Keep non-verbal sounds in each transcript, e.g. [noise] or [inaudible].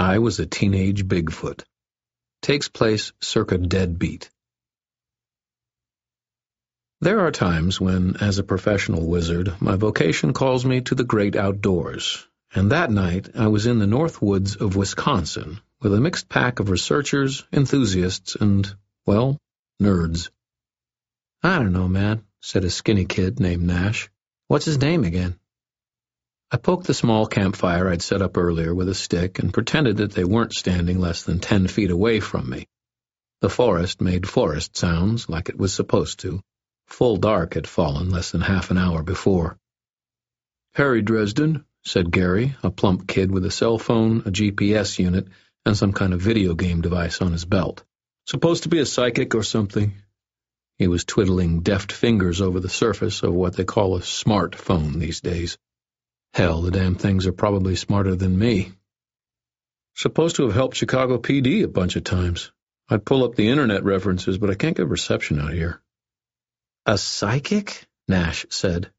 I was a teenage Bigfoot. Takes place circa Dead Beat. There are times when, as a professional wizard, my vocation calls me to the great outdoors, and that night I was in the north woods of Wisconsin with a mixed pack of researchers, enthusiasts, and, well, nerds. I don't know, man, said a skinny kid named Nash. What's his name again? I poked the small campfire I'd set up earlier with a stick and pretended that they weren't standing less than ten feet away from me. The forest made forest sounds like it was supposed to. Full dark had fallen less than half an hour before. Harry Dresden, said Gary, a plump kid with a cell phone, a GPS unit, and some kind of video game device on his belt. Supposed to be a psychic or something. He was twiddling deft fingers over the surface of what they call a smartphone these days. Hell, the damn things are probably smarter than me. Supposed to have helped Chicago PD a bunch of times. I'd pull up the internet references, but I can't get reception out here. A psychic? Nash said.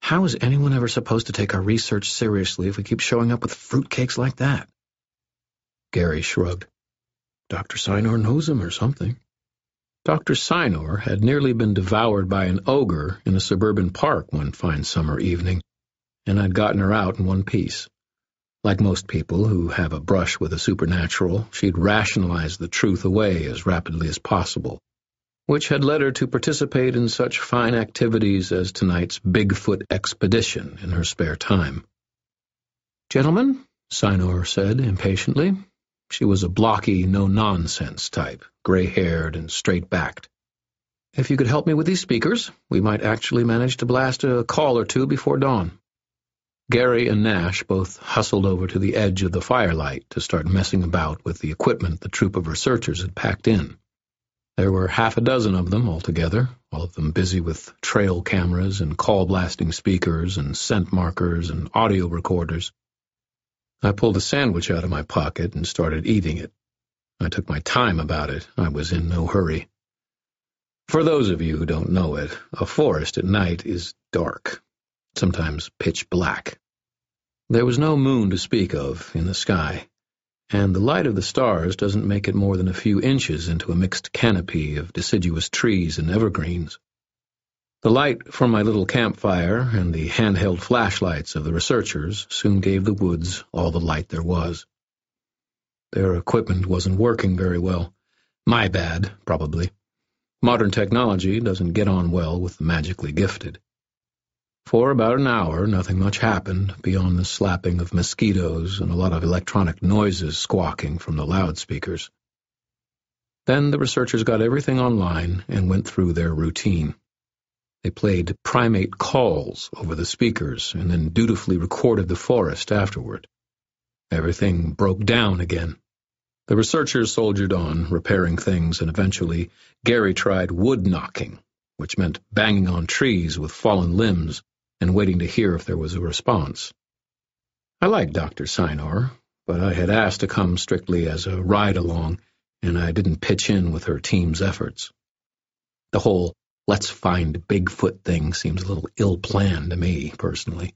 How is anyone ever supposed to take our research seriously if we keep showing up with fruitcakes like that? Gary shrugged. Dr. Sinor knows him or something. Dr. Sinor had nearly been devoured by an ogre in a suburban park one fine summer evening, and I'd gotten her out in one piece. Like most people who have a brush with the supernatural, she'd rationalized the truth away as rapidly as possible which had led her to participate in such fine activities as tonight's Bigfoot expedition in her spare time. Gentlemen, Sinor said impatiently. She was a blocky, no-nonsense type, gray-haired and straight-backed. If you could help me with these speakers, we might actually manage to blast a call or two before dawn. Gary and Nash both hustled over to the edge of the firelight to start messing about with the equipment the troop of researchers had packed in. There were half a dozen of them altogether, all of them busy with trail cameras and call-blasting speakers and scent markers and audio recorders. I pulled a sandwich out of my pocket and started eating it. I took my time about it. I was in no hurry. For those of you who don't know it, a forest at night is dark, sometimes pitch black. There was no moon to speak of in the sky and the light of the stars doesn't make it more than a few inches into a mixed canopy of deciduous trees and evergreens. The light from my little campfire and the handheld flashlights of the researchers soon gave the woods all the light there was. Their equipment wasn't working very well. My bad, probably. Modern technology doesn't get on well with the magically gifted. For about an hour, nothing much happened beyond the slapping of mosquitoes and a lot of electronic noises squawking from the loudspeakers. Then the researchers got everything online and went through their routine. They played primate calls over the speakers and then dutifully recorded the forest afterward. Everything broke down again. The researchers soldiered on, repairing things, and eventually Gary tried wood knocking, which meant banging on trees with fallen limbs and waiting to hear if there was a response. I liked Dr. Sinor, but I had asked to come strictly as a ride-along, and I didn't pitch in with her team's efforts. The whole let's find Bigfoot thing seems a little ill-planned to me, personally.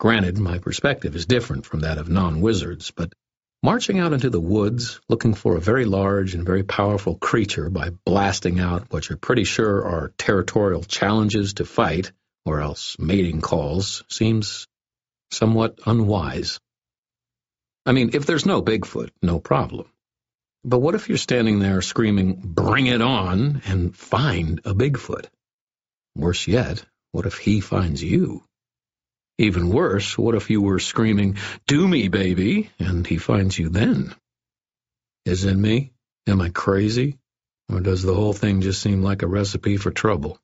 Granted, my perspective is different from that of non-wizards, but marching out into the woods looking for a very large and very powerful creature by blasting out what you're pretty sure are territorial challenges to fight or else mating calls, seems somewhat unwise. I mean, if there's no Bigfoot, no problem. But what if you're standing there screaming, bring it on, and find a Bigfoot? Worse yet, what if he finds you? Even worse, what if you were screaming, do me, baby, and he finds you then? Is it me? Am I crazy? Or does the whole thing just seem like a recipe for trouble?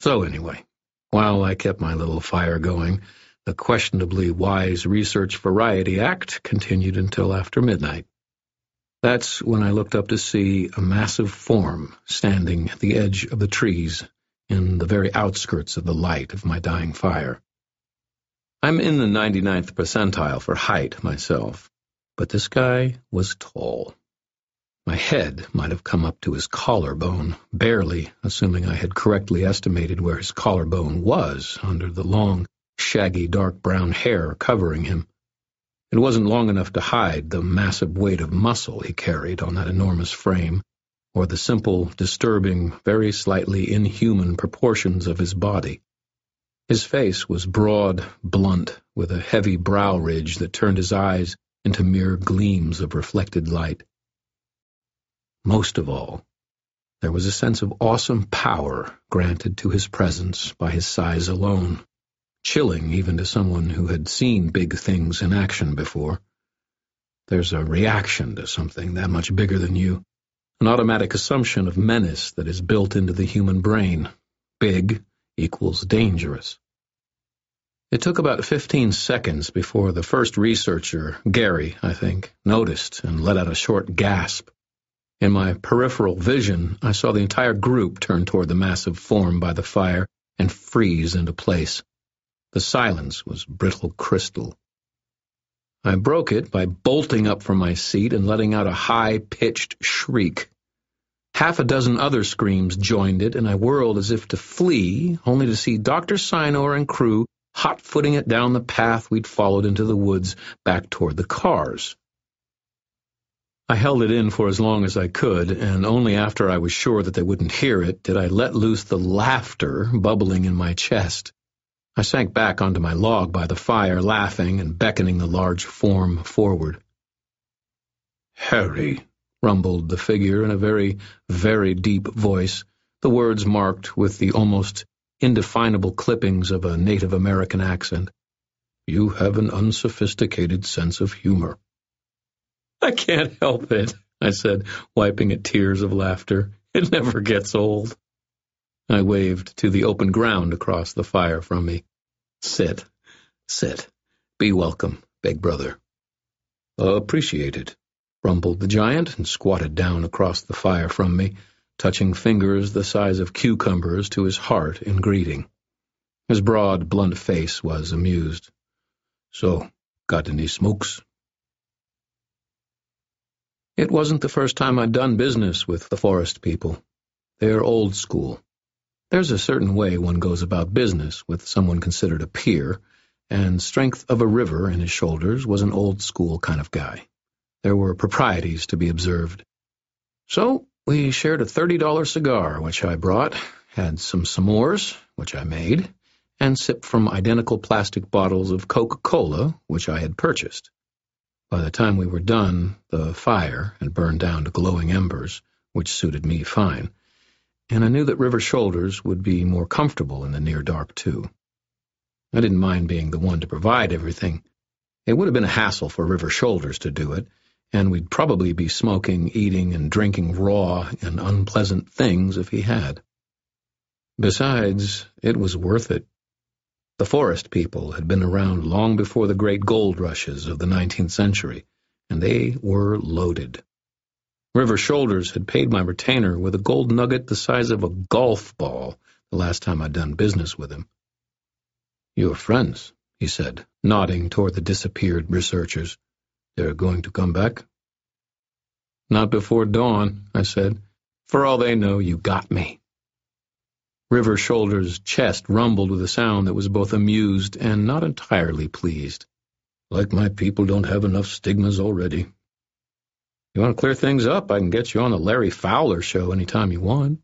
So anyway, while I kept my little fire going, the questionably wise Research Variety Act continued until after midnight. That's when I looked up to see a massive form standing at the edge of the trees in the very outskirts of the light of my dying fire. I'm in the 99th percentile for height myself, but this guy was tall. My head might have come up to his collarbone, barely, assuming I had correctly estimated where his collarbone was under the long, shaggy dark brown hair covering him. It wasn't long enough to hide the massive weight of muscle he carried on that enormous frame, or the simple, disturbing, very slightly inhuman proportions of his body. His face was broad, blunt, with a heavy brow ridge that turned his eyes into mere gleams of reflected light. Most of all, there was a sense of awesome power granted to his presence by his size alone, chilling even to someone who had seen big things in action before. There's a reaction to something that much bigger than you, an automatic assumption of menace that is built into the human brain. Big equals dangerous. It took about 15 seconds before the first researcher, Gary, I think, noticed and let out a short gasp. In my peripheral vision, I saw the entire group turn toward the massive form by the fire and freeze into place. The silence was brittle crystal. I broke it by bolting up from my seat and letting out a high-pitched shriek. Half a dozen other screams joined it, and I whirled as if to flee, only to see Dr. Sinor and crew hot-footing it down the path we'd followed into the woods back toward the cars. I held it in for as long as I could, and only after I was sure that they wouldn't hear it did I let loose the laughter bubbling in my chest. I sank back onto my log by the fire, laughing and beckoning the large form forward. Harry, rumbled the figure in a very, very deep voice, the words marked with the almost indefinable clippings of a Native American accent. You have an unsophisticated sense of humor. [laughs] I can't help it, I said, wiping at tears of laughter. It never gets old. I waved to the open ground across the fire from me. Sit, sit. Be welcome, big brother. Appreciated, rumbled the giant and squatted down across the fire from me, touching fingers the size of cucumbers to his heart in greeting. His broad, blunt face was amused. So, got any smokes? It wasn't the first time I'd done business with the forest people. They're old school. There's a certain way one goes about business with someone considered a peer, and Strength of a River in his shoulders was an old school kind of guy. There were proprieties to be observed. So we shared a $30 cigar, which I brought, had some s'mores, which I made, and sipped from identical plastic bottles of Coca-Cola, which I had purchased. By the time we were done, the fire had burned down to glowing embers, which suited me fine, and I knew that River Shoulders would be more comfortable in the near dark, too. I didn't mind being the one to provide everything. It would have been a hassle for River Shoulders to do it, and we'd probably be smoking, eating, and drinking raw and unpleasant things if he had. Besides, it was worth it. The forest people had been around long before the great gold rushes of the 19th century, and they were loaded. River Shoulders had paid my retainer with a gold nugget the size of a golf ball the last time I'd done business with him. You're friends, he said, nodding toward the disappeared researchers. They're going to come back? Not before dawn, I said. For all they know, you got me. River Shoulders' chest rumbled with a sound that was both amused and not entirely pleased. Like my people don't have enough stigmas already. You want to clear things up, I can get you on the Larry Fowler show any time you want.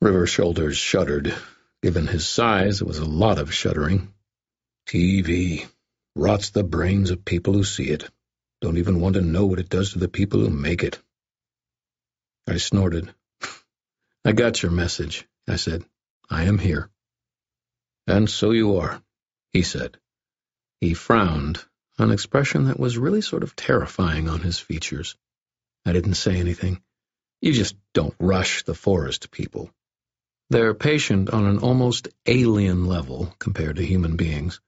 River Shoulders shuddered. Given his size, it was a lot of shuddering. TV rots the brains of people who see it. Don't even want to know what it does to the people who make it. I snorted. [laughs] I got your message, I said. I am here. And so you are, he said. He frowned, an expression that was really sort of terrifying on his features. I didn't say anything. You just don't rush the forest people. They're patient on an almost alien level compared to human beings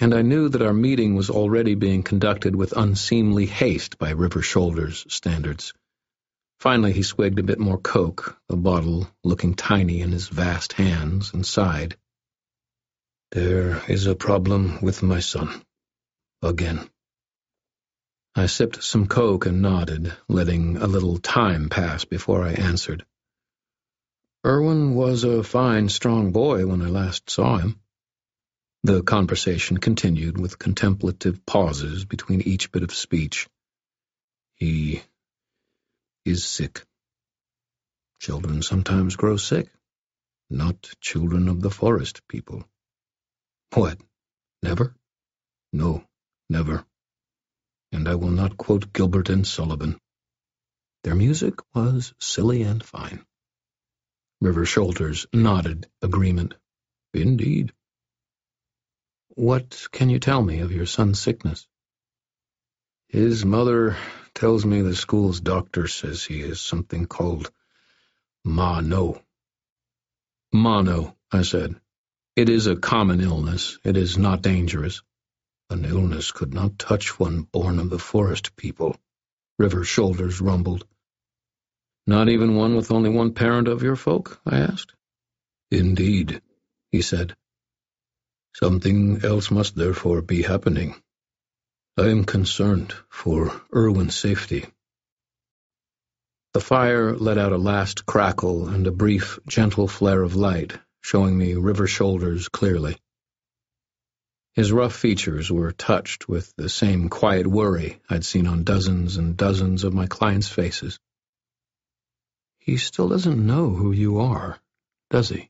and I knew that our meeting was already being conducted with unseemly haste by River Shoulders standards. Finally he swigged a bit more coke, the bottle looking tiny in his vast hands, and sighed. There is a problem with my son. Again. I sipped some coke and nodded, letting a little time pass before I answered. Irwin was a fine, strong boy when I last saw him. The conversation continued with contemplative pauses between each bit of speech. He is sick. Children sometimes grow sick. Not children of the forest people. What? Never? No, never. And I will not quote Gilbert and Sullivan. Their music was silly and fine. River Shoulders nodded agreement. Indeed. What can you tell me of your son's sickness? His mother tells me the school's doctor says he has something called mono. Mono, I said. It is a common illness. It is not dangerous. An illness could not touch one born of the forest people, River Shoulders rumbled. Not even one with only one parent of your folk? I asked. Indeed, he said. Something else must therefore be happening. I am concerned for Irwin's safety. The fire let out a last crackle and a brief, gentle flare of light, showing me River Shoulders clearly. His rough features were touched with the same quiet worry I'd seen on dozens and dozens of my clients' faces. He still doesn't know who you are, does he?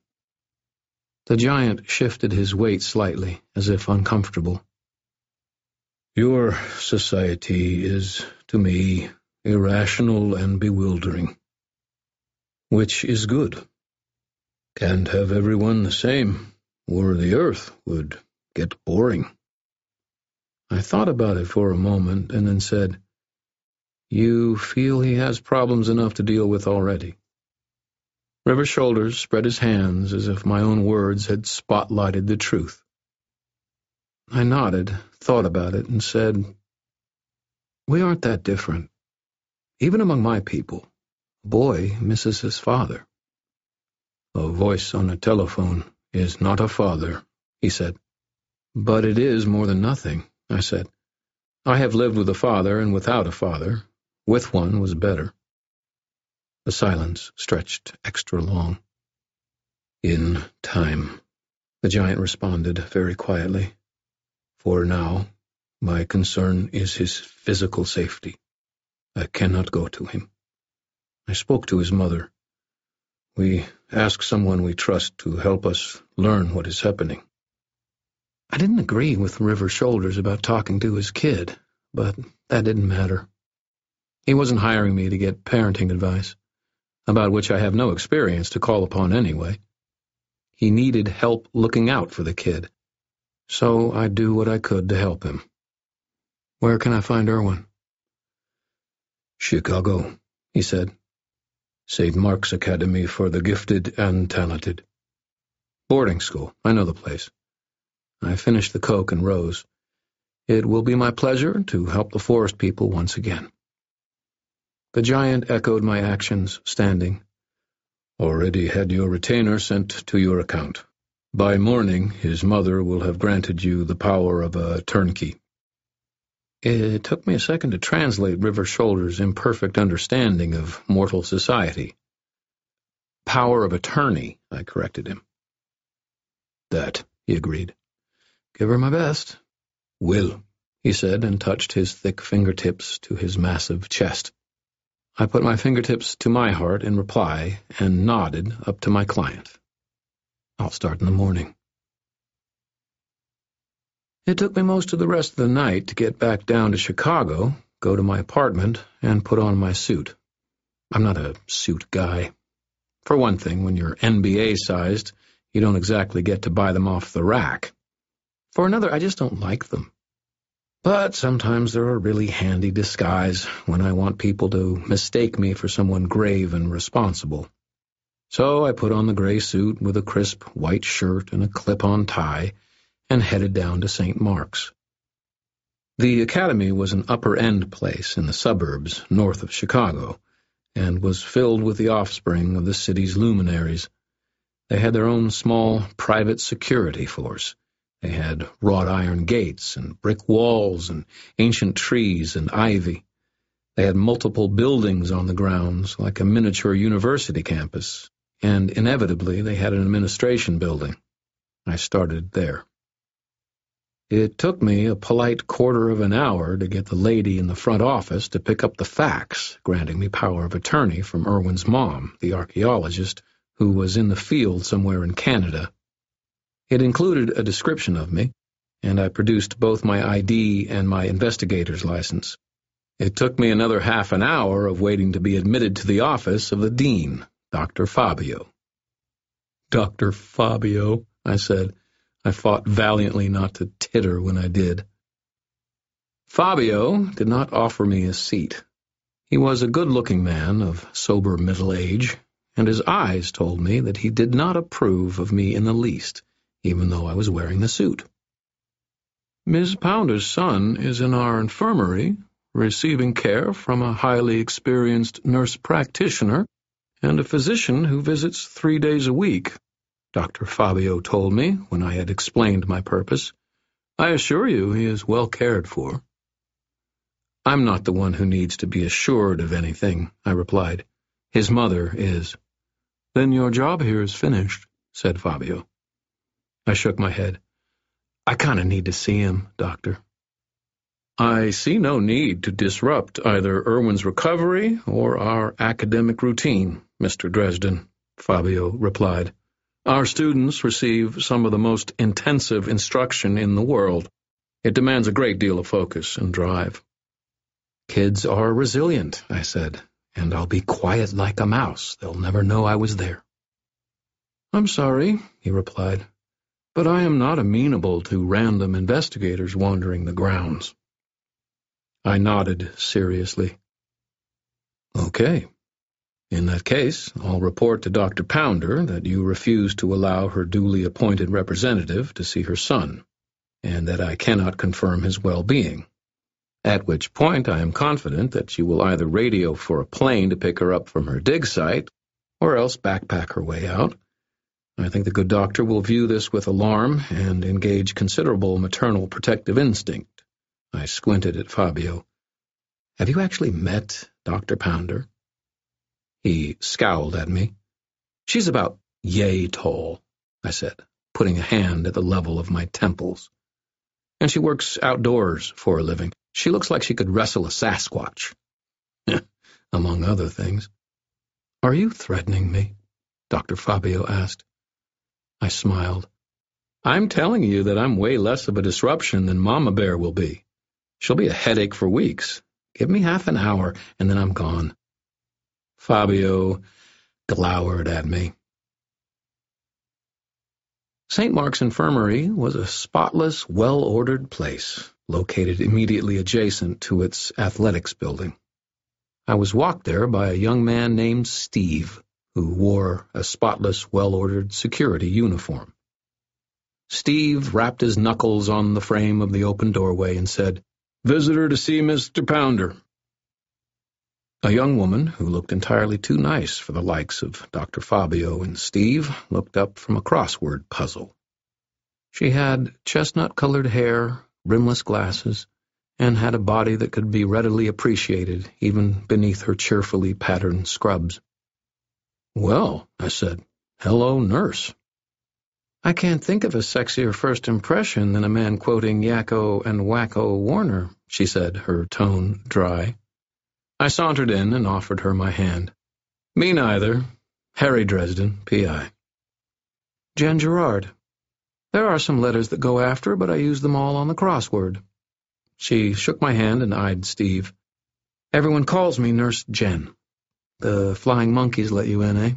The giant shifted his weight slightly, as if uncomfortable. Your society is, to me, irrational and bewildering. Which is good. Can't have everyone the same, or the earth would get boring. I thought about it for a moment and then said, You feel he has problems enough to deal with already? River Shoulders spread his hands as if my own words had spotlighted the truth. I nodded, thought about it, and said, We aren't that different. Even among my people, a boy misses his father. A voice on a telephone is not a father, he said. But it is more than nothing, I said. I have lived with a father and without a father. With one was better. The silence stretched extra long. In time, the giant responded very quietly. For now, my concern is his physical safety. I cannot go to him. I spoke to his mother. We ask someone we trust to help us learn what is happening. I didn't agree with River Shoulders about talking to his kid, but that didn't matter. He wasn't hiring me to get parenting advice about which I have no experience to call upon anyway. He needed help looking out for the kid, so I do what I could to help him. Where can I find Irwin? Chicago, he said. St. Mark's Academy for the Gifted and Talented. Boarding school, I know the place. I finished the Coke and rose. It will be my pleasure to help the forest people once again. The giant echoed my actions, standing. Already had your retainer sent to your account. By morning, his mother will have granted you the power of a turnkey. It took me a second to translate River Shoulder's imperfect understanding of mortal society. Power of attorney, I corrected him. That, he agreed. Give her my best. Will, he said, and touched his thick fingertips to his massive chest. I put my fingertips to my heart in reply and nodded up to my client. I'll start in the morning. It took me most of the rest of the night to get back down to Chicago, go to my apartment, and put on my suit. I'm not a suit guy. For one thing, when you're NBA-sized, you don't exactly get to buy them off the rack. For another, I just don't like them. But sometimes they're a really handy disguise when I want people to mistake me for someone grave and responsible. So I put on the gray suit with a crisp white shirt and a clip-on tie and headed down to St. Mark's. The academy was an upper-end place in the suburbs north of Chicago and was filled with the offspring of the city's luminaries. They had their own small private security force they had wrought iron gates and brick walls and ancient trees and ivy. They had multiple buildings on the grounds, like a miniature university campus, and inevitably they had an administration building. I started there. It took me a polite quarter of an hour to get the lady in the front office to pick up the fax granting me power of attorney from Irwin's mom, the archaeologist, who was in the field somewhere in Canada. It included a description of me, and I produced both my ID and my investigator's license. It took me another half an hour of waiting to be admitted to the office of the dean, Dr. Fabio. Dr. Fabio, I said. I fought valiantly not to titter when I did. Fabio did not offer me a seat. He was a good-looking man of sober middle age, and his eyes told me that he did not approve of me in the least, even though I was wearing the suit. Miss Pounder's son is in our infirmary, receiving care from a highly experienced nurse practitioner and a physician who visits three days a week, Dr. Fabio told me when I had explained my purpose. I assure you he is well cared for. I'm not the one who needs to be assured of anything, I replied. His mother is. Then your job here is finished, said Fabio. I shook my head. I kind of need to see him, Doctor. I see no need to disrupt either Irwin's recovery or our academic routine, Mr. Dresden, Fabio replied. Our students receive some of the most intensive instruction in the world. It demands a great deal of focus and drive. Kids are resilient, I said, and I'll be quiet like a mouse. They'll never know I was there. I'm sorry, he replied, but I am not amenable to random investigators wandering the grounds. I nodded seriously. Okay. In that case, I'll report to Dr. Pounder that you refuse to allow her duly appointed representative to see her son, and that I cannot confirm his well-being. At which point I am confident that she will either radio for a plane to pick her up from her dig site, or else backpack her way out. I think the good doctor will view this with alarm and engage considerable maternal protective instinct. I squinted at Fabio. Have you actually met Dr. Pounder? He scowled at me. She's about yay tall, I said, putting a hand at the level of my temples. And she works outdoors for a living. She looks like she could wrestle a Sasquatch. [laughs] Among other things. Are you threatening me? Dr. Fabio asked. I smiled. I'm telling you that I'm way less of a disruption than Mama Bear will be. She'll be a headache for weeks. Give me half an hour, and then I'm gone. Fabio glowered at me. St. Mark's Infirmary was a spotless, well-ordered place, located immediately adjacent to its athletics building. I was walked there by a young man named Steve, who wore a spotless, well-ordered security uniform. Steve rapped his knuckles on the frame of the open doorway and said, Visitor to see Mr. Pounder. A young woman, who looked entirely too nice for the likes of Dr. Fabio and Steve, looked up from a crossword puzzle. She had chestnut-colored hair, rimless glasses, and had a body that could be readily appreciated even beneath her cheerfully patterned scrubs. Well, I said, hello, nurse. I can't think of a sexier first impression than a man quoting Yakko and Wakko Warner, she said, her tone dry. I sauntered in and offered her my hand. Me neither. Harry Dresden, P.I. Jen Gerard. There are some letters that go after, but I use them all on the crossword. She shook my hand and eyed Steve. Everyone calls me Nurse Jen. The flying monkeys let you in, eh?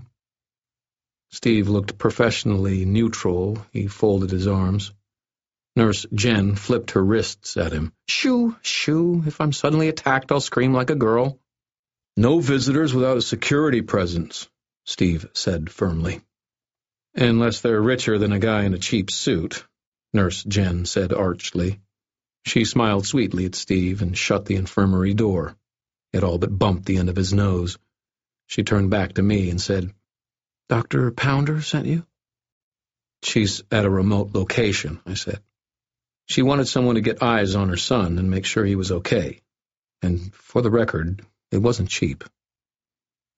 Steve looked professionally neutral. He folded his arms. Nurse Jen flipped her wrists at him. Shoo, shoo. If I'm suddenly attacked, I'll scream like a girl. No visitors without a security presence, Steve said firmly. Unless they're richer than a guy in a cheap suit, Nurse Jen said archly. She smiled sweetly at Steve and shut the infirmary door. It all but bumped the end of his nose. She turned back to me and said, Dr. Pounder sent you? She's at a remote location, I said. She wanted someone to get eyes on her son and make sure he was okay. And for the record, it wasn't cheap.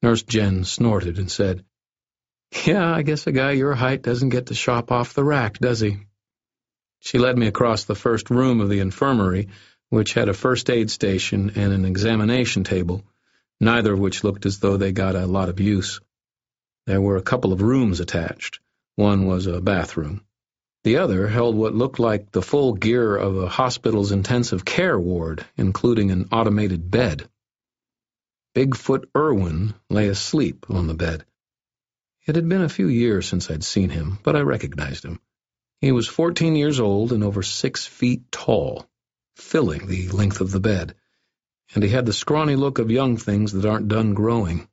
Nurse Jen snorted and said, Yeah, I guess a guy your height doesn't get to shop off the rack, does he? She led me across the first room of the infirmary, which had a first aid station and an examination table, neither of which looked as though they got a lot of use. There were a couple of rooms attached. One was a bathroom. The other held what looked like the full gear of a hospital's intensive care ward, including an automated bed. Bigfoot Irwin lay asleep on the bed. It had been a few years since I'd seen him, but I recognized him. He was fourteen years old and over six feet tall, filling the length of the bed, and he had the scrawny look of young things that aren't done growing.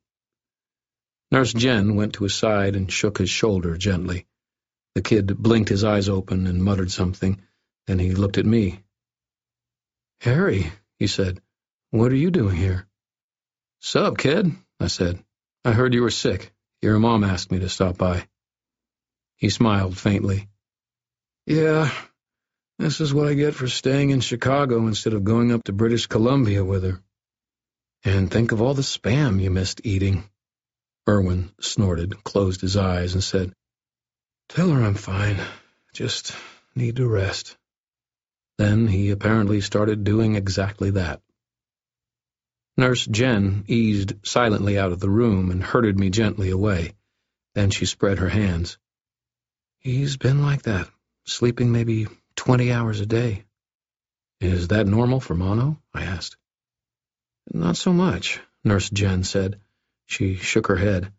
Nurse Jen went to his side and shook his shoulder gently. The kid blinked his eyes open and muttered something. Then he looked at me. Harry, he said, what are you doing here? Sup, kid, I said. I heard you were sick. Your mom asked me to stop by. He smiled faintly. Yeah, this is what I get for staying in Chicago instead of going up to British Columbia with her. And think of all the spam you missed eating. Irwin snorted, closed his eyes, and said, Tell her I'm fine. Just need to rest. Then he apparently started doing exactly that. Nurse Jen eased silently out of the room and herded me gently away. Then she spread her hands. He's been like that, sleeping maybe twenty hours a day. Is that normal for mono? I asked. Not so much, Nurse Jen said. She shook her head.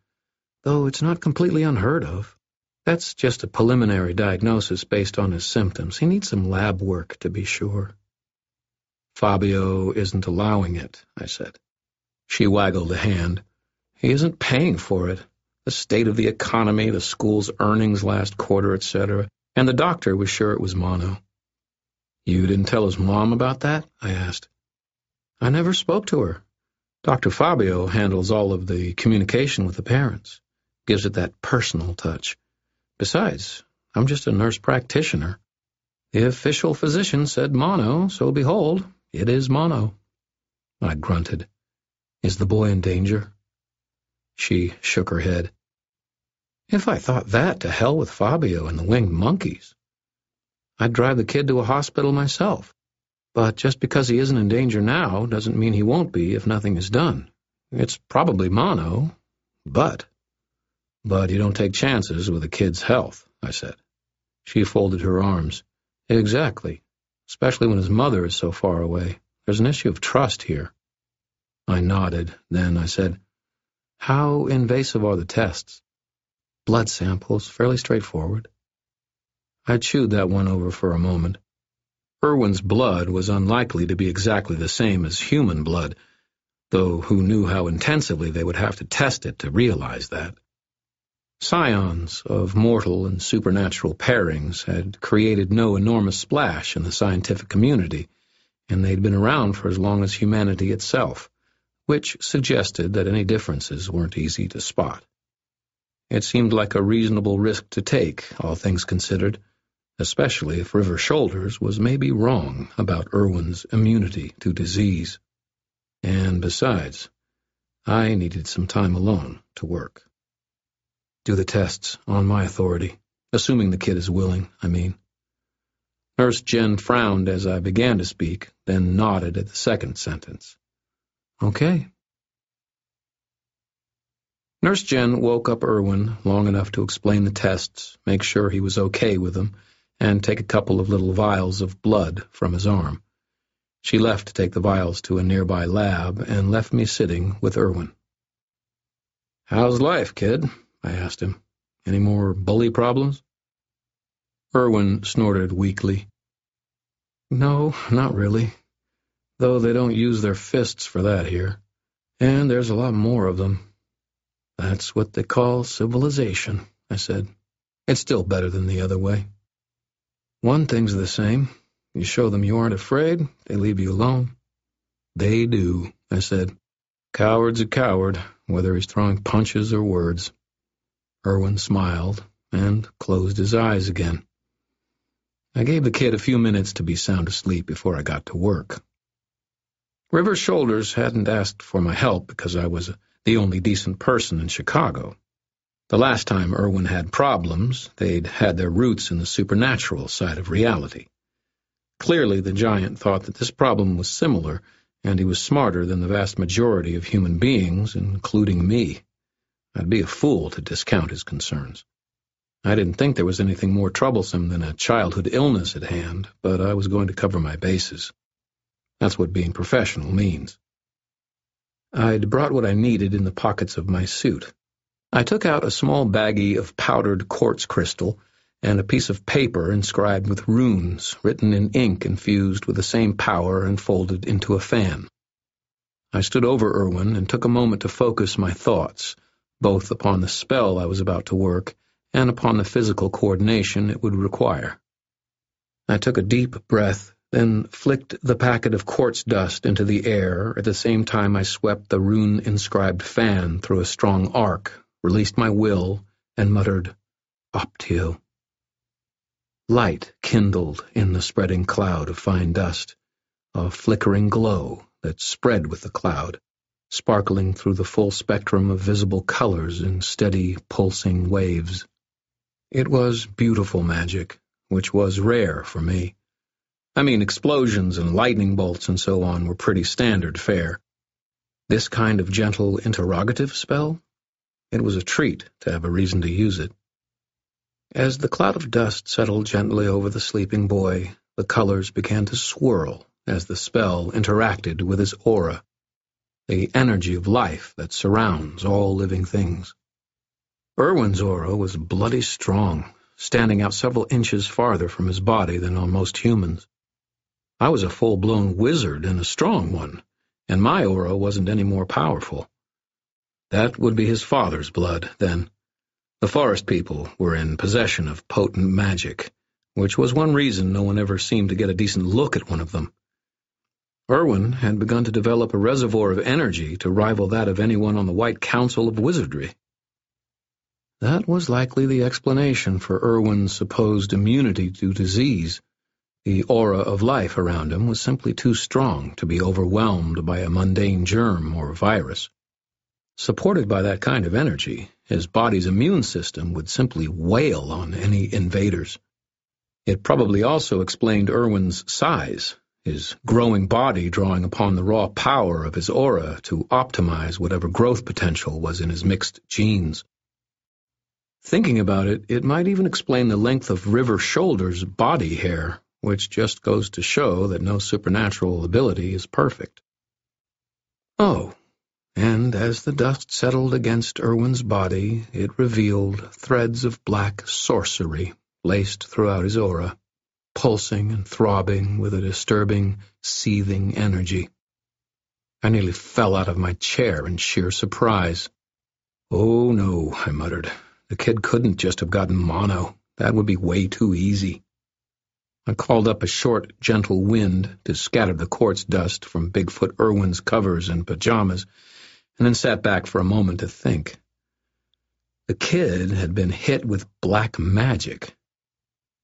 Though it's not completely unheard of. That's just a preliminary diagnosis based on his symptoms. He needs some lab work to be sure. Fabio isn't allowing it, I said. She waggled a hand. He isn't paying for it. The state of the economy, the school's earnings last quarter, etc. And the doctor was sure it was mono. You didn't tell his mom about that? I asked. I never spoke to her. Dr. Fabio handles all of the communication with the parents, gives it that personal touch. Besides, I'm just a nurse practitioner. The official physician said mono, so behold, it is mono. I grunted. Is the boy in danger? She shook her head. If I thought that, to hell with Fabio and the winged monkeys. I'd drive the kid to a hospital myself. But just because he isn't in danger now doesn't mean he won't be if nothing is done. It's probably mono, but... But you don't take chances with a kid's health, I said. She folded her arms. Exactly. Especially when his mother is so far away. There's an issue of trust here. I nodded. Then I said, How invasive are the tests? Blood samples, fairly straightforward. I chewed that one over for a moment. Irwin's blood was unlikely to be exactly the same as human blood, though who knew how intensively they would have to test it to realize that. Scions of mortal and supernatural pairings had created no enormous splash in the scientific community, and they'd been around for as long as humanity itself, which suggested that any differences weren't easy to spot. It seemed like a reasonable risk to take, all things considered, especially if River Shoulders was maybe wrong about Irwin's immunity to disease. And besides, I needed some time alone to work. Do the tests, on my authority. Assuming the kid is willing, I mean. Nurse Jen frowned as I began to speak, then nodded at the second sentence. Okay. Nurse Jen woke up Irwin long enough to explain the tests, make sure he was okay with them, and take a couple of little vials of blood from his arm. She left to take the vials to a nearby lab and left me sitting with Irwin. How's life, kid? I asked him. Any more bully problems? Irwin snorted weakly. No, not really. Though they don't use their fists for that here. And there's a lot more of them. That's what they call civilization, I said. It's still better than the other way. One thing's the same. You show them you aren't afraid, they leave you alone. They do, I said. Coward's a coward, whether he's throwing punches or words. Irwin smiled and closed his eyes again. I gave the kid a few minutes to be sound asleep before I got to work. River Shoulders hadn't asked for my help because I was the only decent person in Chicago. The last time Irwin had problems, they'd had their roots in the supernatural side of reality. Clearly, the giant thought that this problem was similar, and he was smarter than the vast majority of human beings, including me. I'd be a fool to discount his concerns. I didn't think there was anything more troublesome than a childhood illness at hand, but I was going to cover my bases. That's what being professional means. I'd brought what I needed in the pockets of my suit. I took out a small baggie of powdered quartz crystal and a piece of paper inscribed with runes written in ink infused with the same power and folded into a fan. I stood over Irwin and took a moment to focus my thoughts, both upon the spell I was about to work and upon the physical coordination it would require. I took a deep breath, then flicked the packet of quartz dust into the air at the same time I swept the rune-inscribed fan through a strong arc released my will, and muttered, Optio. Light kindled in the spreading cloud of fine dust, a flickering glow that spread with the cloud, sparkling through the full spectrum of visible colors in steady, pulsing waves. It was beautiful magic, which was rare for me. I mean, explosions and lightning bolts and so on were pretty standard fare. This kind of gentle interrogative spell? It was a treat to have a reason to use it. As the cloud of dust settled gently over the sleeping boy, the colors began to swirl as the spell interacted with his aura, the energy of life that surrounds all living things. Irwin's aura was bloody strong, standing out several inches farther from his body than on most humans. I was a full-blown wizard and a strong one, and my aura wasn't any more powerful. That would be his father's blood, then. The forest people were in possession of potent magic, which was one reason no one ever seemed to get a decent look at one of them. Irwin had begun to develop a reservoir of energy to rival that of anyone on the White Council of Wizardry. That was likely the explanation for Irwin's supposed immunity to disease. The aura of life around him was simply too strong to be overwhelmed by a mundane germ or virus. Supported by that kind of energy, his body's immune system would simply wail on any invaders. It probably also explained Irwin's size, his growing body drawing upon the raw power of his aura to optimize whatever growth potential was in his mixed genes. Thinking about it, it might even explain the length of River Shoulder's body hair, which just goes to show that no supernatural ability is perfect. Oh, and as the dust settled against Irwin's body, it revealed threads of black sorcery laced throughout his aura, pulsing and throbbing with a disturbing, seething energy. I nearly fell out of my chair in sheer surprise. Oh, no, I muttered. The kid couldn't just have gotten mono. That would be way too easy. I called up a short, gentle wind to scatter the quartz dust from Bigfoot Irwin's covers and pajamas and then sat back for a moment to think. The kid had been hit with black magic.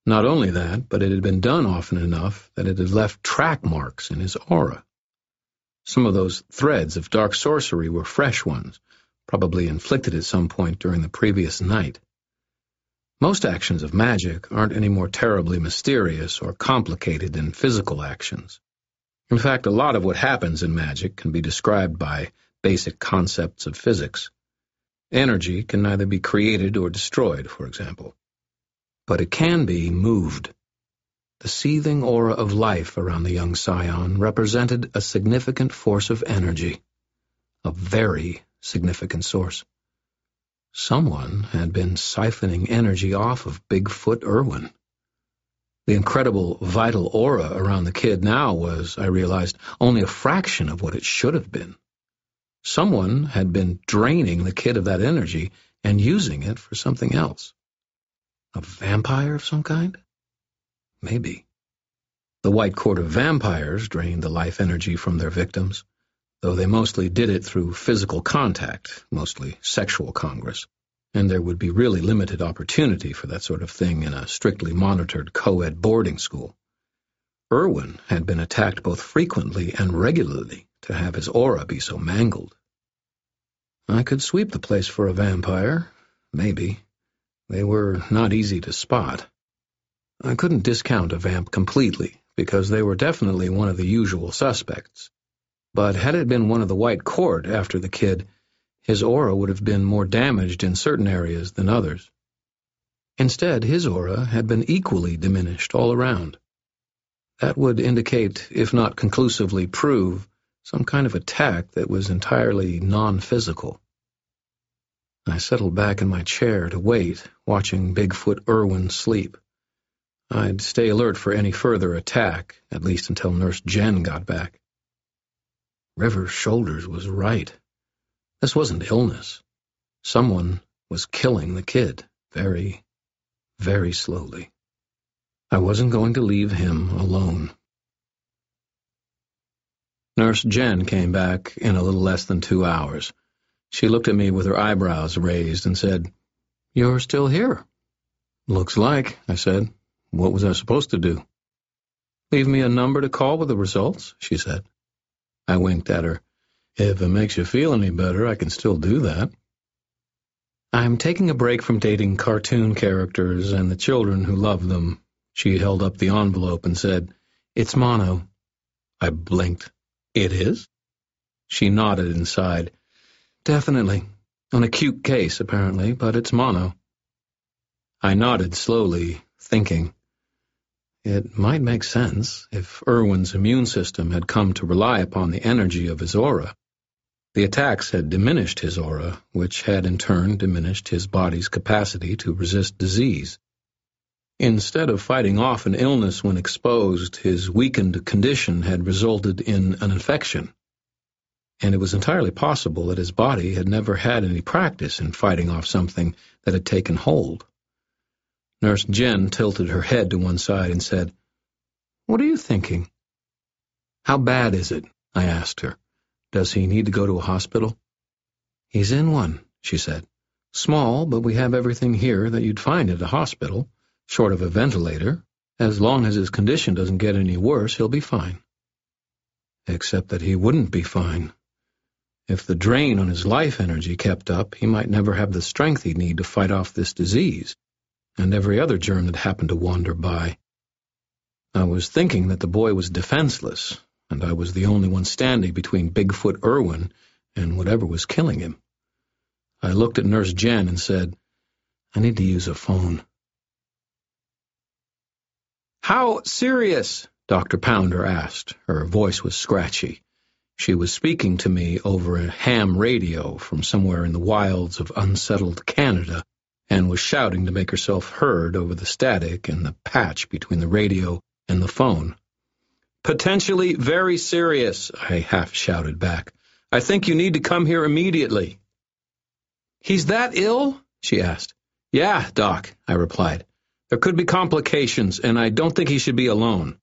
Not only that, but it had been done often enough that it had left track marks in his aura. Some of those threads of dark sorcery were fresh ones, probably inflicted at some point during the previous night. Most actions of magic aren't any more terribly mysterious or complicated than physical actions. In fact, a lot of what happens in magic can be described by basic concepts of physics. Energy can neither be created or destroyed, for example. But it can be moved. The seething aura of life around the young scion represented a significant force of energy. A very significant source. Someone had been siphoning energy off of Bigfoot Irwin. The incredible vital aura around the kid now was, I realized, only a fraction of what it should have been. Someone had been draining the kid of that energy and using it for something else. A vampire of some kind? Maybe. The White Court of Vampires drained the life energy from their victims, though they mostly did it through physical contact, mostly sexual congress, and there would be really limited opportunity for that sort of thing in a strictly monitored co-ed boarding school. Irwin had been attacked both frequently and regularly to have his aura be so mangled. I could sweep the place for a vampire, maybe. They were not easy to spot. I couldn't discount a vamp completely, because they were definitely one of the usual suspects. But had it been one of the White Court after the kid, his aura would have been more damaged in certain areas than others. Instead, his aura had been equally diminished all around. That would indicate, if not conclusively prove, some kind of attack that was entirely non-physical. I settled back in my chair to wait, watching Bigfoot Irwin sleep. I'd stay alert for any further attack, at least until Nurse Jen got back. River Shoulders was right. This wasn't illness. Someone was killing the kid, very, very slowly. I wasn't going to leave him alone. Nurse Jen came back in a little less than two hours. She looked at me with her eyebrows raised and said, You're still here. Looks like, I said. What was I supposed to do? Leave me a number to call with the results, she said. I winked at her. If it makes you feel any better, I can still do that. I'm taking a break from dating cartoon characters and the children who love them. She held up the envelope and said, It's mono. I blinked. It is? She nodded and sighed. Definitely. An acute case, apparently, but it's mono. I nodded slowly, thinking. It might make sense if Irwin's immune system had come to rely upon the energy of his aura. The attacks had diminished his aura, which had in turn diminished his body's capacity to resist disease. Instead of fighting off an illness when exposed, his weakened condition had resulted in an infection. And it was entirely possible that his body had never had any practice in fighting off something that had taken hold. Nurse Jen tilted her head to one side and said, What are you thinking? How bad is it? I asked her. Does he need to go to a hospital? He's in one, she said. Small, but we have everything here that you'd find at a hospital, short of a ventilator. As long as his condition doesn't get any worse, he'll be fine. Except that he wouldn't be fine. If the drain on his life energy kept up, he might never have the strength he'd need to fight off this disease, and every other germ that happened to wander by. I was thinking that the boy was defenseless, and I was the only one standing between Bigfoot Irwin and whatever was killing him. I looked at Nurse Jen and said, I need to use a phone. How serious? Dr. Pounder asked. Her voice was scratchy. She was speaking to me over a ham radio from somewhere in the wilds of unsettled Canada and was shouting to make herself heard over the static and the patch between the radio and the phone. Potentially very serious, I half shouted back. I think you need to come here immediately. He's that ill? she asked. Yeah, Doc, I replied. There could be complications, and I don't think he should be alone.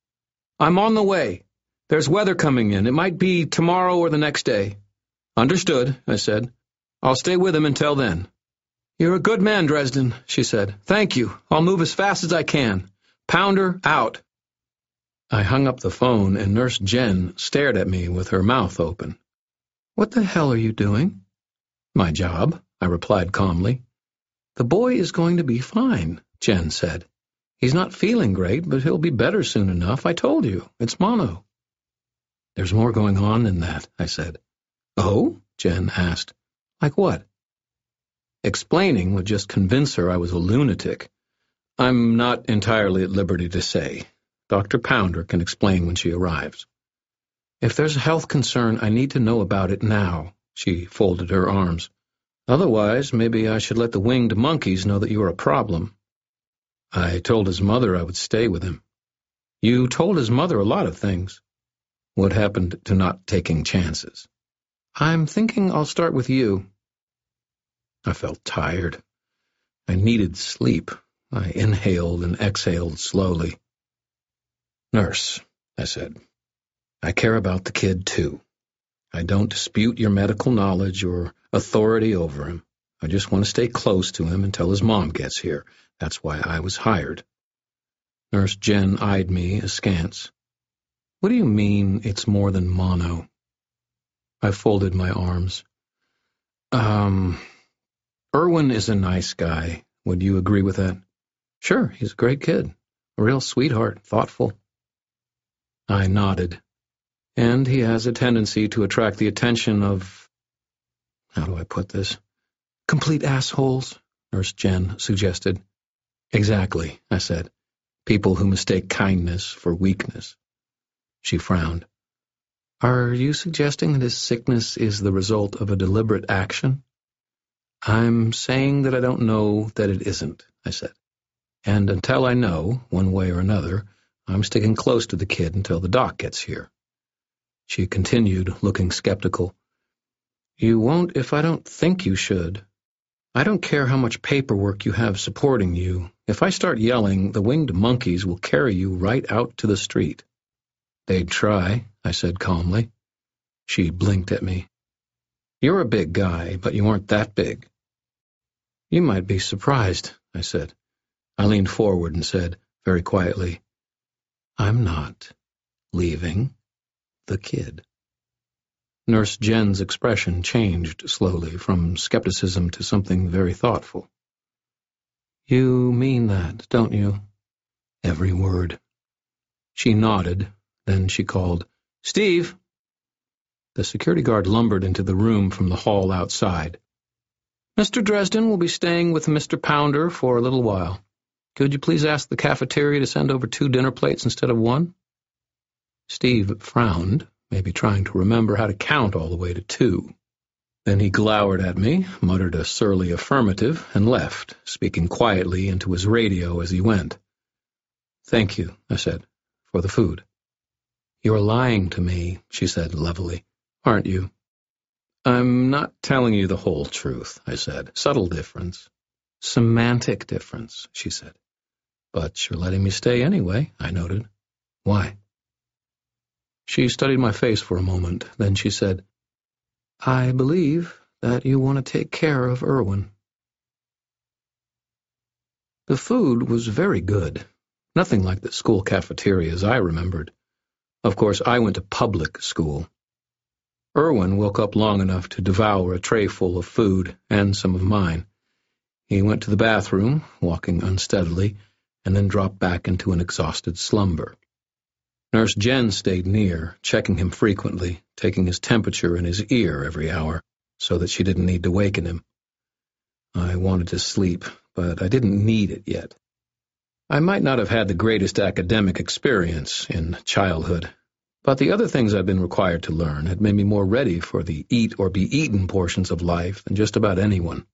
I'm on the way. There's weather coming in. It might be tomorrow or the next day. Understood, I said. I'll stay with him until then. You're a good man, Dresden, she said. Thank you. I'll move as fast as I can. Pounder, out. I hung up the phone and Nurse Jen stared at me with her mouth open. What the hell are you doing? My job, I replied calmly. The boy is going to be fine, Jen said. He's not feeling great, but he'll be better soon enough. I told you. It's mono. There's more going on than that, I said. Oh? Jen asked. Like what? Explaining would just convince her I was a lunatic. I'm not entirely at liberty to say. Dr. Pounder can explain when she arrives. If there's a health concern, I need to know about it now. She folded her arms. Otherwise, maybe I should let the winged monkeys know that you're a problem. I told his mother I would stay with him. You told his mother a lot of things. What happened to not taking chances? I'm thinking I'll start with you. I felt tired. I needed sleep. I inhaled and exhaled slowly. Nurse, I said, I care about the kid too. I don't dispute your medical knowledge or authority over him. I just want to stay close to him until his mom gets here. That's why I was hired. Nurse Jen eyed me askance. What do you mean it's more than mono? I folded my arms. Um, Irwin is a nice guy. Would you agree with that? Sure, he's a great kid. A real sweetheart, thoughtful. I nodded. And he has a tendency to attract the attention of... How do I put this? Complete assholes, Nurse Jen suggested. Exactly, I said. People who mistake kindness for weakness. She frowned. Are you suggesting that his sickness is the result of a deliberate action? I'm saying that I don't know that it isn't, I said. And until I know, one way or another, I'm sticking close to the kid until the doc gets here. She continued, looking skeptical. You won't if I don't think you should. I don't care how much paperwork you have supporting you. If I start yelling, the winged monkeys will carry you right out to the street. They'd try, I said calmly. She blinked at me. You're a big guy, but you aren't that big. You might be surprised, I said. I leaned forward and said, very quietly, I'm not leaving the kid. Nurse Jen's expression changed slowly from skepticism to something very thoughtful. You mean that, don't you? Every word. She nodded, then she called, Steve! The security guard lumbered into the room from the hall outside. Mr. Dresden will be staying with Mr. Pounder for a little while. Could you please ask the cafeteria to send over two dinner plates instead of one? Steve frowned, maybe trying to remember how to count all the way to two. Then he glowered at me, muttered a surly affirmative, and left, speaking quietly into his radio as he went. Thank you, I said, for the food. You're lying to me, she said levelly, aren't you? I'm not telling you the whole truth, I said. Subtle difference. Semantic difference, she said. But you're letting me stay anyway, I noted. Why? She studied my face for a moment, then she said, I believe that you want to take care of Irwin. The food was very good, nothing like the school cafeterias I remembered. Of course, I went to public school. Irwin woke up long enough to devour a tray full of food and some of mine. He went to the bathroom, walking unsteadily, and then dropped back into an exhausted slumber. Nurse Jen stayed near, checking him frequently, taking his temperature in his ear every hour, so that she didn't need to waken him. I wanted to sleep, but I didn't need it yet. I might not have had the greatest academic experience in childhood, but the other things I'd been required to learn had made me more ready for the eat or be eaten portions of life than just about anyone.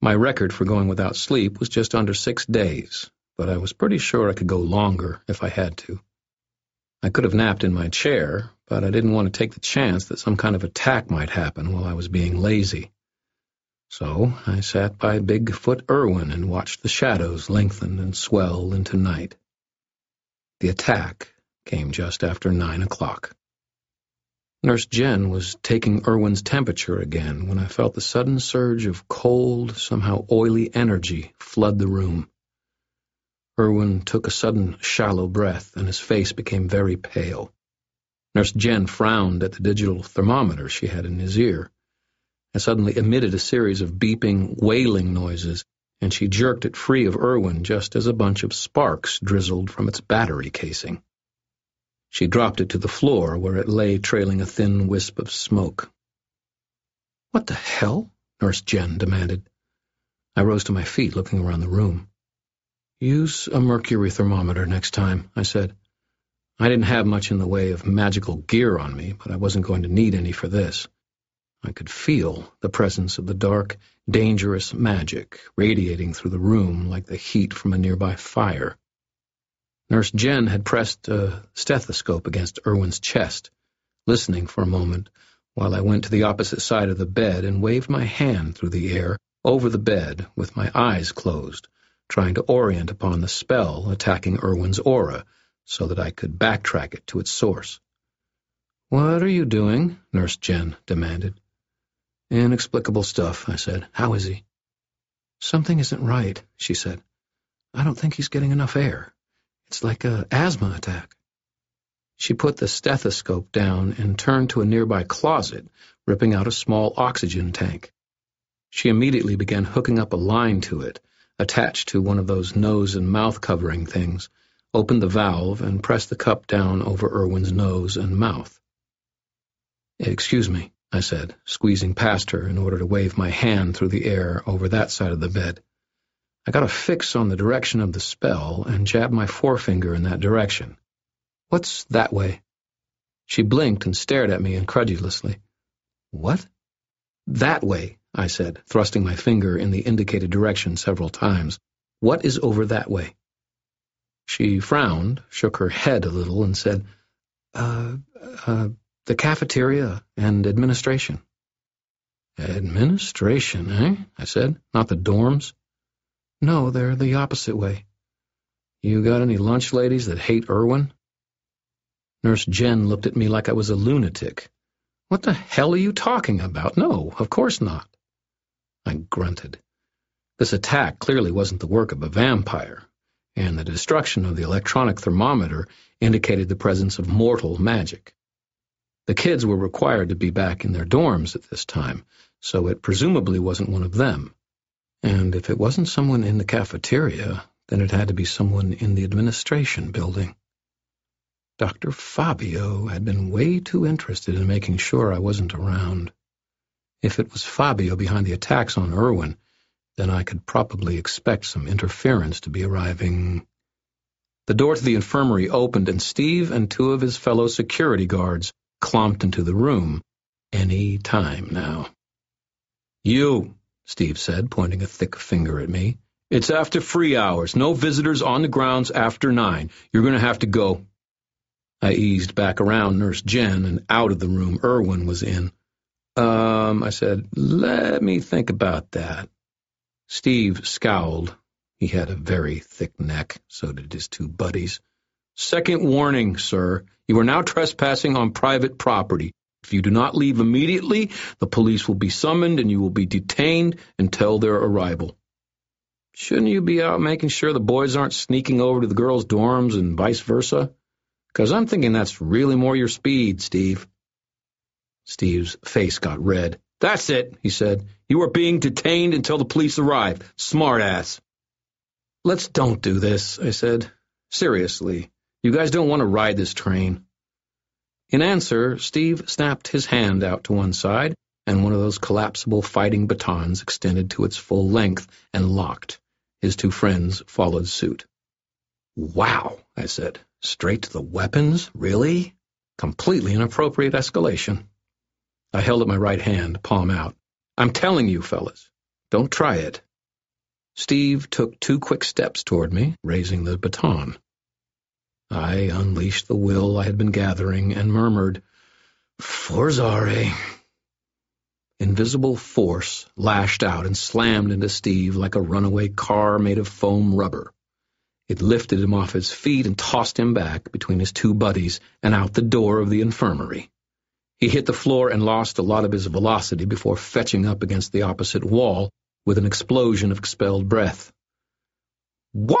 My record for going without sleep was just under six days, but I was pretty sure I could go longer if I had to. I could have napped in my chair, but I didn't want to take the chance that some kind of attack might happen while I was being lazy. So I sat by Bigfoot Irwin and watched the shadows lengthen and swell into night. The attack came just after nine o'clock. Nurse Jen was taking Irwin's temperature again when I felt the sudden surge of cold, somehow oily energy flood the room. Irwin took a sudden, shallow breath, and his face became very pale. Nurse Jen frowned at the digital thermometer she had in his ear and suddenly emitted a series of beeping, wailing noises, and she jerked it free of Irwin just as a bunch of sparks drizzled from its battery casing. She dropped it to the floor, where it lay trailing a thin wisp of smoke. What the hell? Nurse Jen demanded. I rose to my feet, looking around the room. Use a mercury thermometer next time, I said. I didn't have much in the way of magical gear on me, but I wasn't going to need any for this. I could feel the presence of the dark, dangerous magic radiating through the room like the heat from a nearby fire. Nurse Jen had pressed a stethoscope against Irwin's chest, listening for a moment while I went to the opposite side of the bed and waved my hand through the air over the bed with my eyes closed, trying to orient upon the spell attacking Irwin's aura so that I could backtrack it to its source. What are you doing? Nurse Jen demanded. Inexplicable stuff, I said. How is he? Something isn't right, she said. I don't think he's getting enough air. It's like a asthma attack. She put the stethoscope down and turned to a nearby closet, ripping out a small oxygen tank. She immediately began hooking up a line to it, attached to one of those nose and mouth covering things, opened the valve, and pressed the cup down over Irwin's nose and mouth. Excuse me, I said, squeezing past her in order to wave my hand through the air over that side of the bed. I got a fix on the direction of the spell and jabbed my forefinger in that direction. What's that way? She blinked and stared at me incredulously. What? That way, I said, thrusting my finger in the indicated direction several times. What is over that way? She frowned, shook her head a little, and said, Uh, uh, the cafeteria and administration. Administration, eh? I said. Not the dorms? No, they're the opposite way. You got any lunch ladies that hate Irwin? Nurse Jen looked at me like I was a lunatic. What the hell are you talking about? No, of course not. I grunted. This attack clearly wasn't the work of a vampire, and the destruction of the electronic thermometer indicated the presence of mortal magic. The kids were required to be back in their dorms at this time, so it presumably wasn't one of them. And if it wasn't someone in the cafeteria, then it had to be someone in the administration building. Dr. Fabio had been way too interested in making sure I wasn't around. If it was Fabio behind the attacks on Irwin, then I could probably expect some interference to be arriving. The door to the infirmary opened, and Steve and two of his fellow security guards clomped into the room. Any time now. You, Steve said, pointing a thick finger at me. It's after free hours. No visitors on the grounds after nine. You're going to have to go. I eased back around Nurse Jen and out of the room Irwin was in. Um, I said, let me think about that. Steve scowled. He had a very thick neck, so did his two buddies. Second warning, sir. You are now trespassing on private property. If you do not leave immediately, the police will be summoned and you will be detained until their arrival. Shouldn't you be out making sure the boys aren't sneaking over to the girls' dorms and vice versa? Because I'm thinking that's really more your speed, Steve. Steve's face got red. That's it, he said. You are being detained until the police arrive. Smartass. Let's don't do this, I said. Seriously, you guys don't want to ride this train. In answer, Steve snapped his hand out to one side, and one of those collapsible fighting batons extended to its full length and locked. His two friends followed suit. Wow, I said. Straight to the weapons? Really? Completely inappropriate escalation. I held up my right hand, palm out. I'm telling you, fellas, don't try it. Steve took two quick steps toward me, raising the baton. I unleashed the will I had been gathering and murmured, Forzare. Invisible force lashed out and slammed into Steve like a runaway car made of foam rubber. It lifted him off his feet and tossed him back between his two buddies and out the door of the infirmary. He hit the floor and lost a lot of his velocity before fetching up against the opposite wall with an explosion of expelled breath. Wah!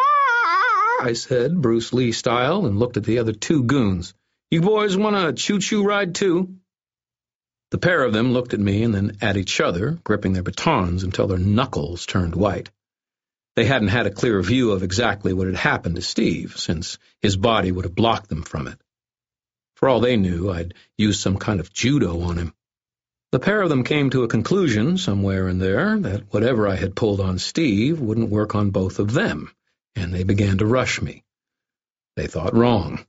I said, Bruce Lee style, and looked at the other two goons. You boys want a choo-choo ride, too? The pair of them looked at me and then at each other, gripping their batons until their knuckles turned white. They hadn't had a clear view of exactly what had happened to Steve, since his body would have blocked them from it. For all they knew, I'd used some kind of judo on him. The pair of them came to a conclusion somewhere in there that whatever I had pulled on Steve wouldn't work on both of them, and they began to rush me. They thought wrong.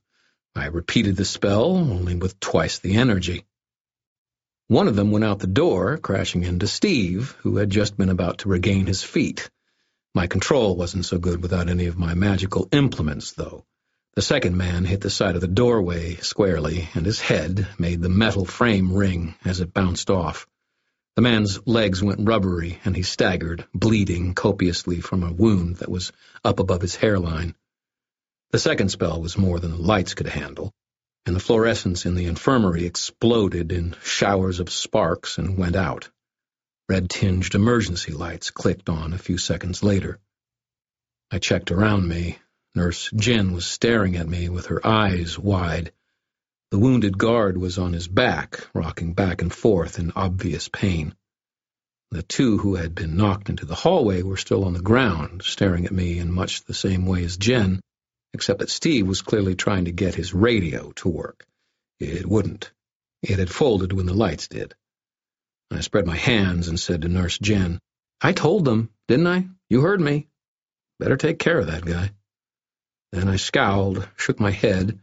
I repeated the spell, only with twice the energy. One of them went out the door, crashing into Steve, who had just been about to regain his feet. My control wasn't so good without any of my magical implements, though. The second man hit the side of the doorway squarely, and his head made the metal frame ring as it bounced off. The man's legs went rubbery, and he staggered, bleeding copiously from a wound that was up above his hairline. The second spell was more than the lights could handle, and the fluorescence in the infirmary exploded in showers of sparks and went out. Red-tinged emergency lights clicked on a few seconds later. I checked around me, Nurse Jen was staring at me with her eyes wide. The wounded guard was on his back, rocking back and forth in obvious pain. The two who had been knocked into the hallway were still on the ground, staring at me in much the same way as Jen, except that Steve was clearly trying to get his radio to work. It wouldn't. It had folded when the lights did. I spread my hands and said to Nurse Jen, I told them, didn't I? You heard me. Better take care of that guy. Then I scowled, shook my head,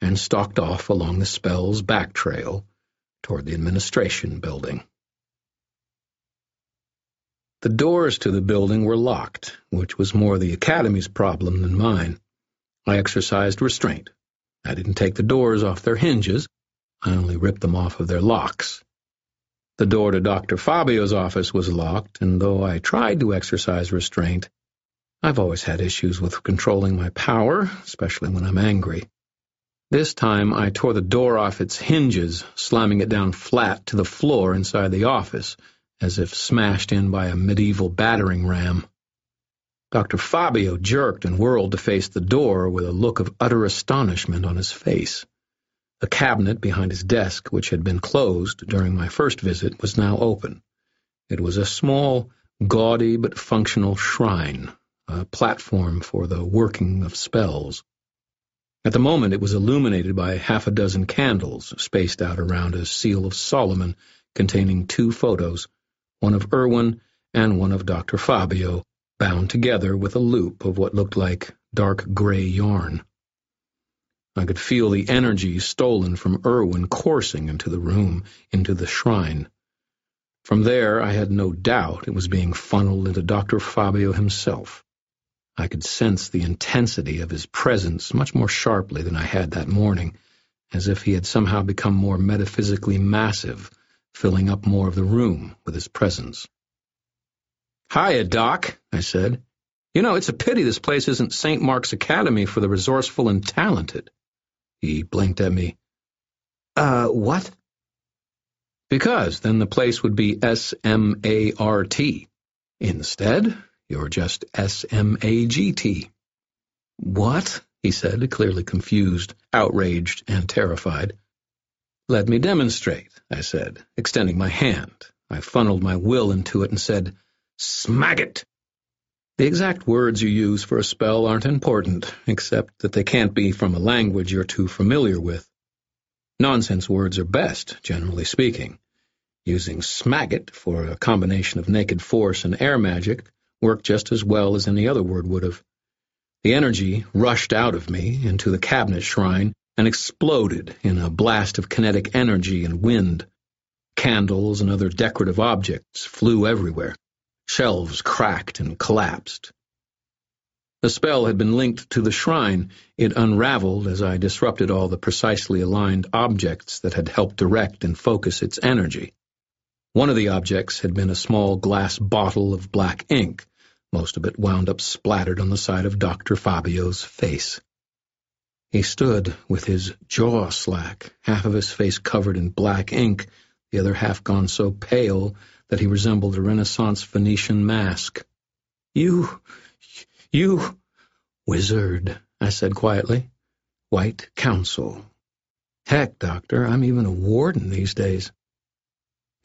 and stalked off along the spell's back trail toward the administration building. The doors to the building were locked, which was more the Academy's problem than mine. I exercised restraint. I didn't take the doors off their hinges. I only ripped them off of their locks. The door to Dr. Fabio's office was locked, and though I tried to exercise restraint, I've always had issues with controlling my power, especially when I'm angry. This time I tore the door off its hinges, slamming it down flat to the floor inside the office, as if smashed in by a medieval battering ram. Dr. Fabio jerked and whirled to face the door with a look of utter astonishment on his face. The cabinet behind his desk, which had been closed during my first visit, was now open. It was a small, gaudy but functional shrine, a platform for the working of spells. At the moment it was illuminated by half a dozen candles spaced out around a seal of Solomon containing two photos, one of Irwin and one of Dr. Fabio, bound together with a loop of what looked like dark gray yarn. I could feel the energy stolen from Irwin coursing into the room, into the shrine. From there, I had no doubt it was being funneled into Dr. Fabio himself. I could sense the intensity of his presence much more sharply than I had that morning, as if he had somehow become more metaphysically massive, filling up more of the room with his presence. Hiya, Doc, I said. You know, it's a pity this place isn't St. Mark's Academy for the resourceful and talented. He blinked at me. Uh, what? Because then the place would be S-M-A-R-T. Instead, you're just S-M-A-G-T. What? he said, clearly confused, outraged, and terrified. Let me demonstrate, I said, extending my hand. I funneled my will into it and said, Smaggot! The exact words you use for a spell aren't important, except that they can't be from a language you're too familiar with. Nonsense words are best, generally speaking. Using smaggot for a combination of naked force and air magic worked just as well as any other word would have. The energy rushed out of me into the cabinet shrine and exploded in a blast of kinetic energy and wind. Candles and other decorative objects flew everywhere. Shelves cracked and collapsed. The spell had been linked to the shrine. It unraveled as I disrupted all the precisely aligned objects that had helped direct and focus its energy. One of the objects had been a small glass bottle of black ink, most of it wound up splattered on the side of Dr. Fabio's face. He stood with his jaw slack, half of his face covered in black ink, the other half gone so pale that he resembled a Renaissance Venetian mask. You, you, wizard, I said quietly. White Council. Heck, Doctor, I'm even a warden these days.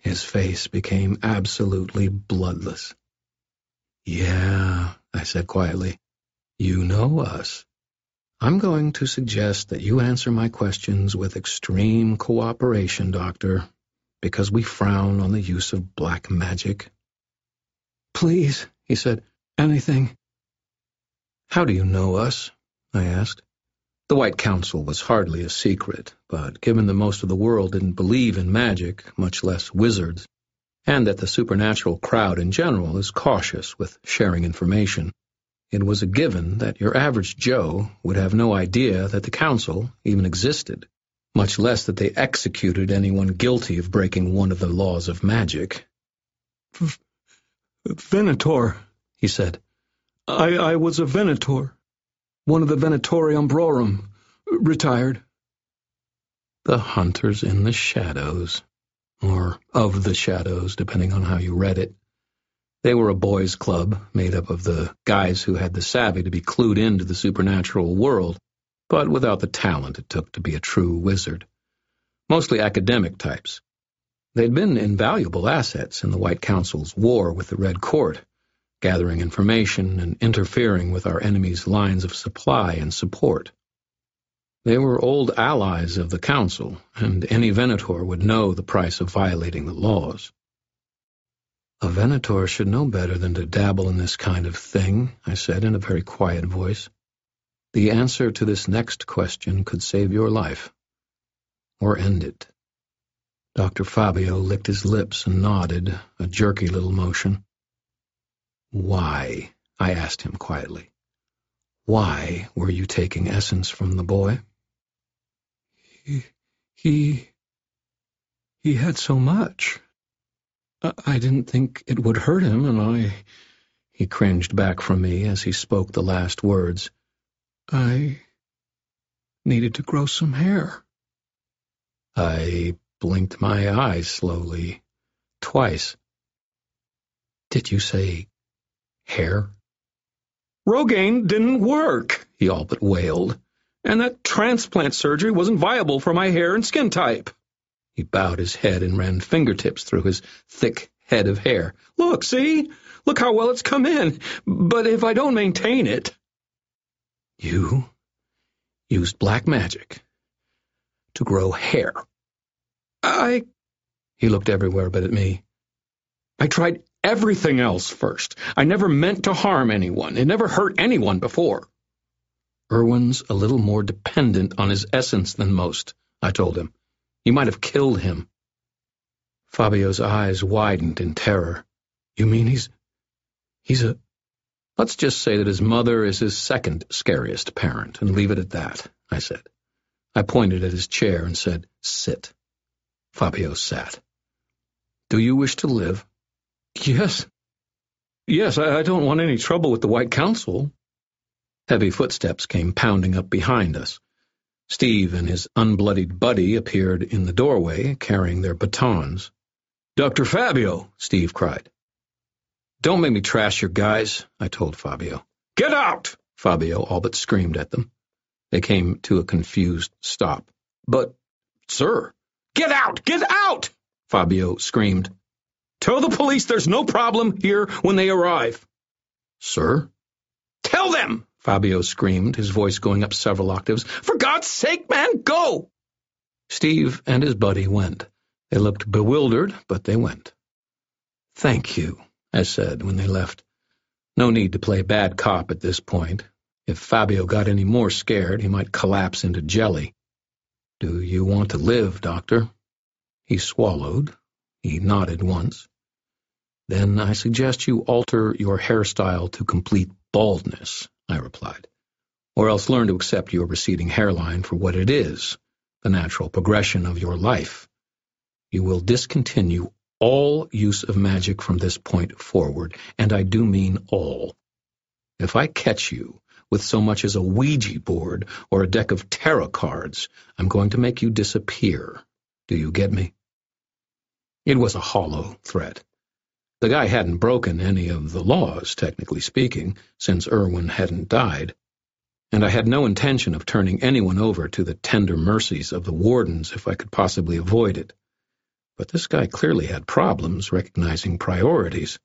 His face became absolutely bloodless. Yeah, I said quietly. You know us. I'm going to suggest that you answer my questions with extreme cooperation, Doctor, because we frown on the use of black magic. Please, he said, anything. How do you know us? I asked. The White Council was hardly a secret, but given that most of the world didn't believe in magic, much less wizards, and that the supernatural crowd in general is cautious with sharing information, it was a given that your average Joe would have no idea that the Council even existed, much less that they executed anyone guilty of breaking one of the laws of magic. Venator, he said. I, I was a Venator one of the Venatori Umbrorum, retired. The Hunters in the Shadows, or of the Shadows, depending on how you read it. They were a boys' club made up of the guys who had the savvy to be clued into the supernatural world, but without the talent it took to be a true wizard. Mostly academic types. They'd been invaluable assets in the White Council's war with the Red Court, gathering information and interfering with our enemy's lines of supply and support. They were old allies of the Council, and any Venator would know the price of violating the laws. A Venator should know better than to dabble in this kind of thing, I said in a very quiet voice. The answer to this next question could save your life. Or end it. Dr. Fabio licked his lips and nodded, a jerky little motion. Why? I asked him quietly. Why were you taking essence from the boy? He... he... he had so much. I didn't think it would hurt him, and I... He cringed back from me as he spoke the last words. I needed to grow some hair. I blinked my eyes slowly, twice. Did you say hair? Rogaine didn't work, he all but wailed, and that transplant surgery wasn't viable for my hair and skin type. He bowed his head and ran fingertips through his thick head of hair. Look, see? Look how well it's come in. But if I don't maintain it... You used black magic to grow hair. I... He looked everywhere but at me. I tried everything else first. I never meant to harm anyone. It never hurt anyone before. Irwin's a little more dependent on his essence than most, I told him. You might have killed him. Fabio's eyes widened in terror. You mean he's... he's a... Let's just say that his mother is his second scariest parent, and leave it at that, I said. I pointed at his chair and said, sit. Fabio sat. Do you wish to live? Yes. Yes, I, I don't want any trouble with the White Council. Heavy footsteps came pounding up behind us. Steve and his unbloodied buddy appeared in the doorway, carrying their batons. Dr. Fabio, Steve cried. Don't make me trash your guys, I told Fabio. Get out! Fabio all but screamed at them. They came to a confused stop. But, sir, get out! Get out! Fabio screamed. Tell the police there's no problem here when they arrive. Sir? Tell them! Fabio screamed, his voice going up several octaves. For God's sake, man, go! Steve and his buddy went. They looked bewildered, but they went. Thank you, I said when they left. No need to play bad cop at this point. If Fabio got any more scared, he might collapse into jelly. Do you want to live, Doctor? He swallowed. He nodded once. Then I suggest you alter your hairstyle to complete baldness. I replied. Or else learn to accept your receding hairline for what it is, the natural progression of your life. You will discontinue all use of magic from this point forward, and I do mean all. If I catch you with so much as a Ouija board or a deck of tarot cards, I'm going to make you disappear. Do you get me? It was a hollow threat. The guy hadn't broken any of the laws, technically speaking, since Irwin hadn't died, and I had no intention of turning anyone over to the tender mercies of the wardens if I could possibly avoid it. But this guy clearly had problems recognizing priorities.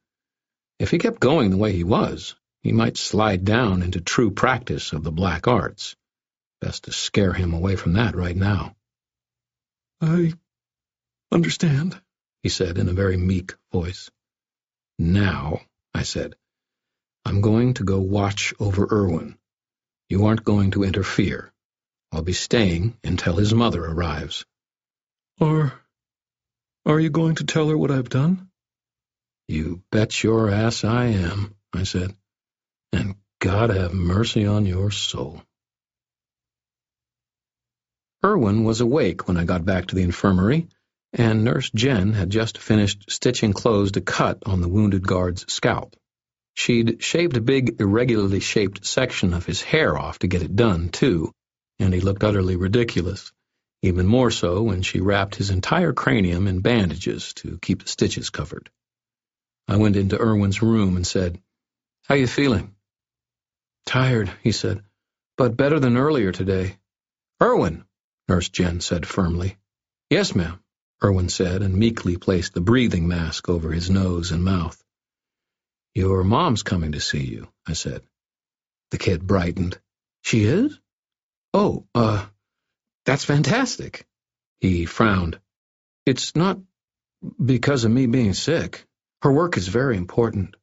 If he kept going the way he was, he might slide down into true practice of the black arts. Best to scare him away from that right now. I understand, he said in a very meek voice. Now, I said, I'm going to go watch over Irwin. You aren't going to interfere. I'll be staying until his mother arrives. Or are you going to tell her what I've done? You bet your ass I am, I said. And God have mercy on your soul. Irwin was awake when I got back to the infirmary and Nurse Jen had just finished stitching closed a cut on the wounded guard's scalp. She'd shaved a big, irregularly shaped section of his hair off to get it done, too, and he looked utterly ridiculous, even more so when she wrapped his entire cranium in bandages to keep the stitches covered. I went into Irwin's room and said, How you feeling? Tired, he said, but better than earlier today. Irwin, Nurse Jen said firmly. Yes, ma'am. Irwin said, and meekly placed the breathing mask over his nose and mouth. Your mom's coming to see you, I said. The kid brightened. She is? Oh, uh, that's fantastic. He frowned. It's not because of me being sick. Her work is very important.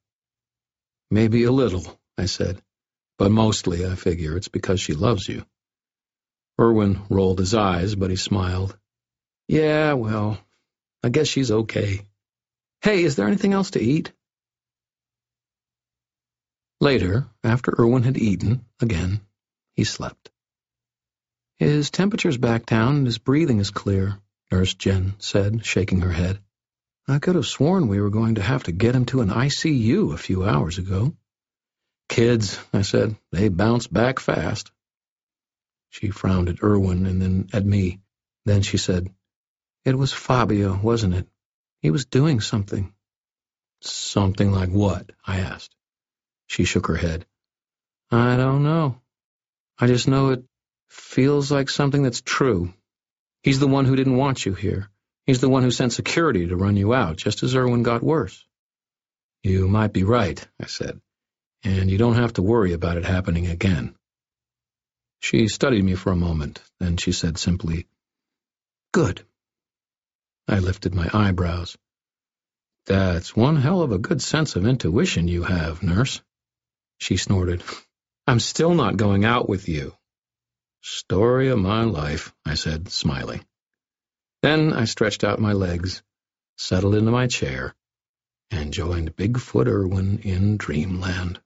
Maybe a little, I said, but mostly, I figure, it's because she loves you. Irwin rolled his eyes, but he smiled. Yeah, well, I guess she's okay. Hey, is there anything else to eat? Later, after Irwin had eaten, again, he slept. His temperature's back down and his breathing is clear, Nurse Jen said, shaking her head. I could have sworn we were going to have to get him to an ICU a few hours ago. Kids, I said, they bounce back fast. She frowned at Irwin and then at me. Then she said, It was Fabio, wasn't it? He was doing something. Something like what? I asked. She shook her head. I don't know. I just know it feels like something that's true. He's the one who didn't want you here. He's the one who sent security to run you out, just as Irwin got worse. You might be right, I said, and you don't have to worry about it happening again. She studied me for a moment, then she said simply, Good. I lifted my eyebrows. That's one hell of a good sense of intuition you have, nurse. She snorted. [laughs] I'm still not going out with you. Story of my life, I said, smiling. Then I stretched out my legs, settled into my chair, and joined Bigfoot Irwin in dreamland.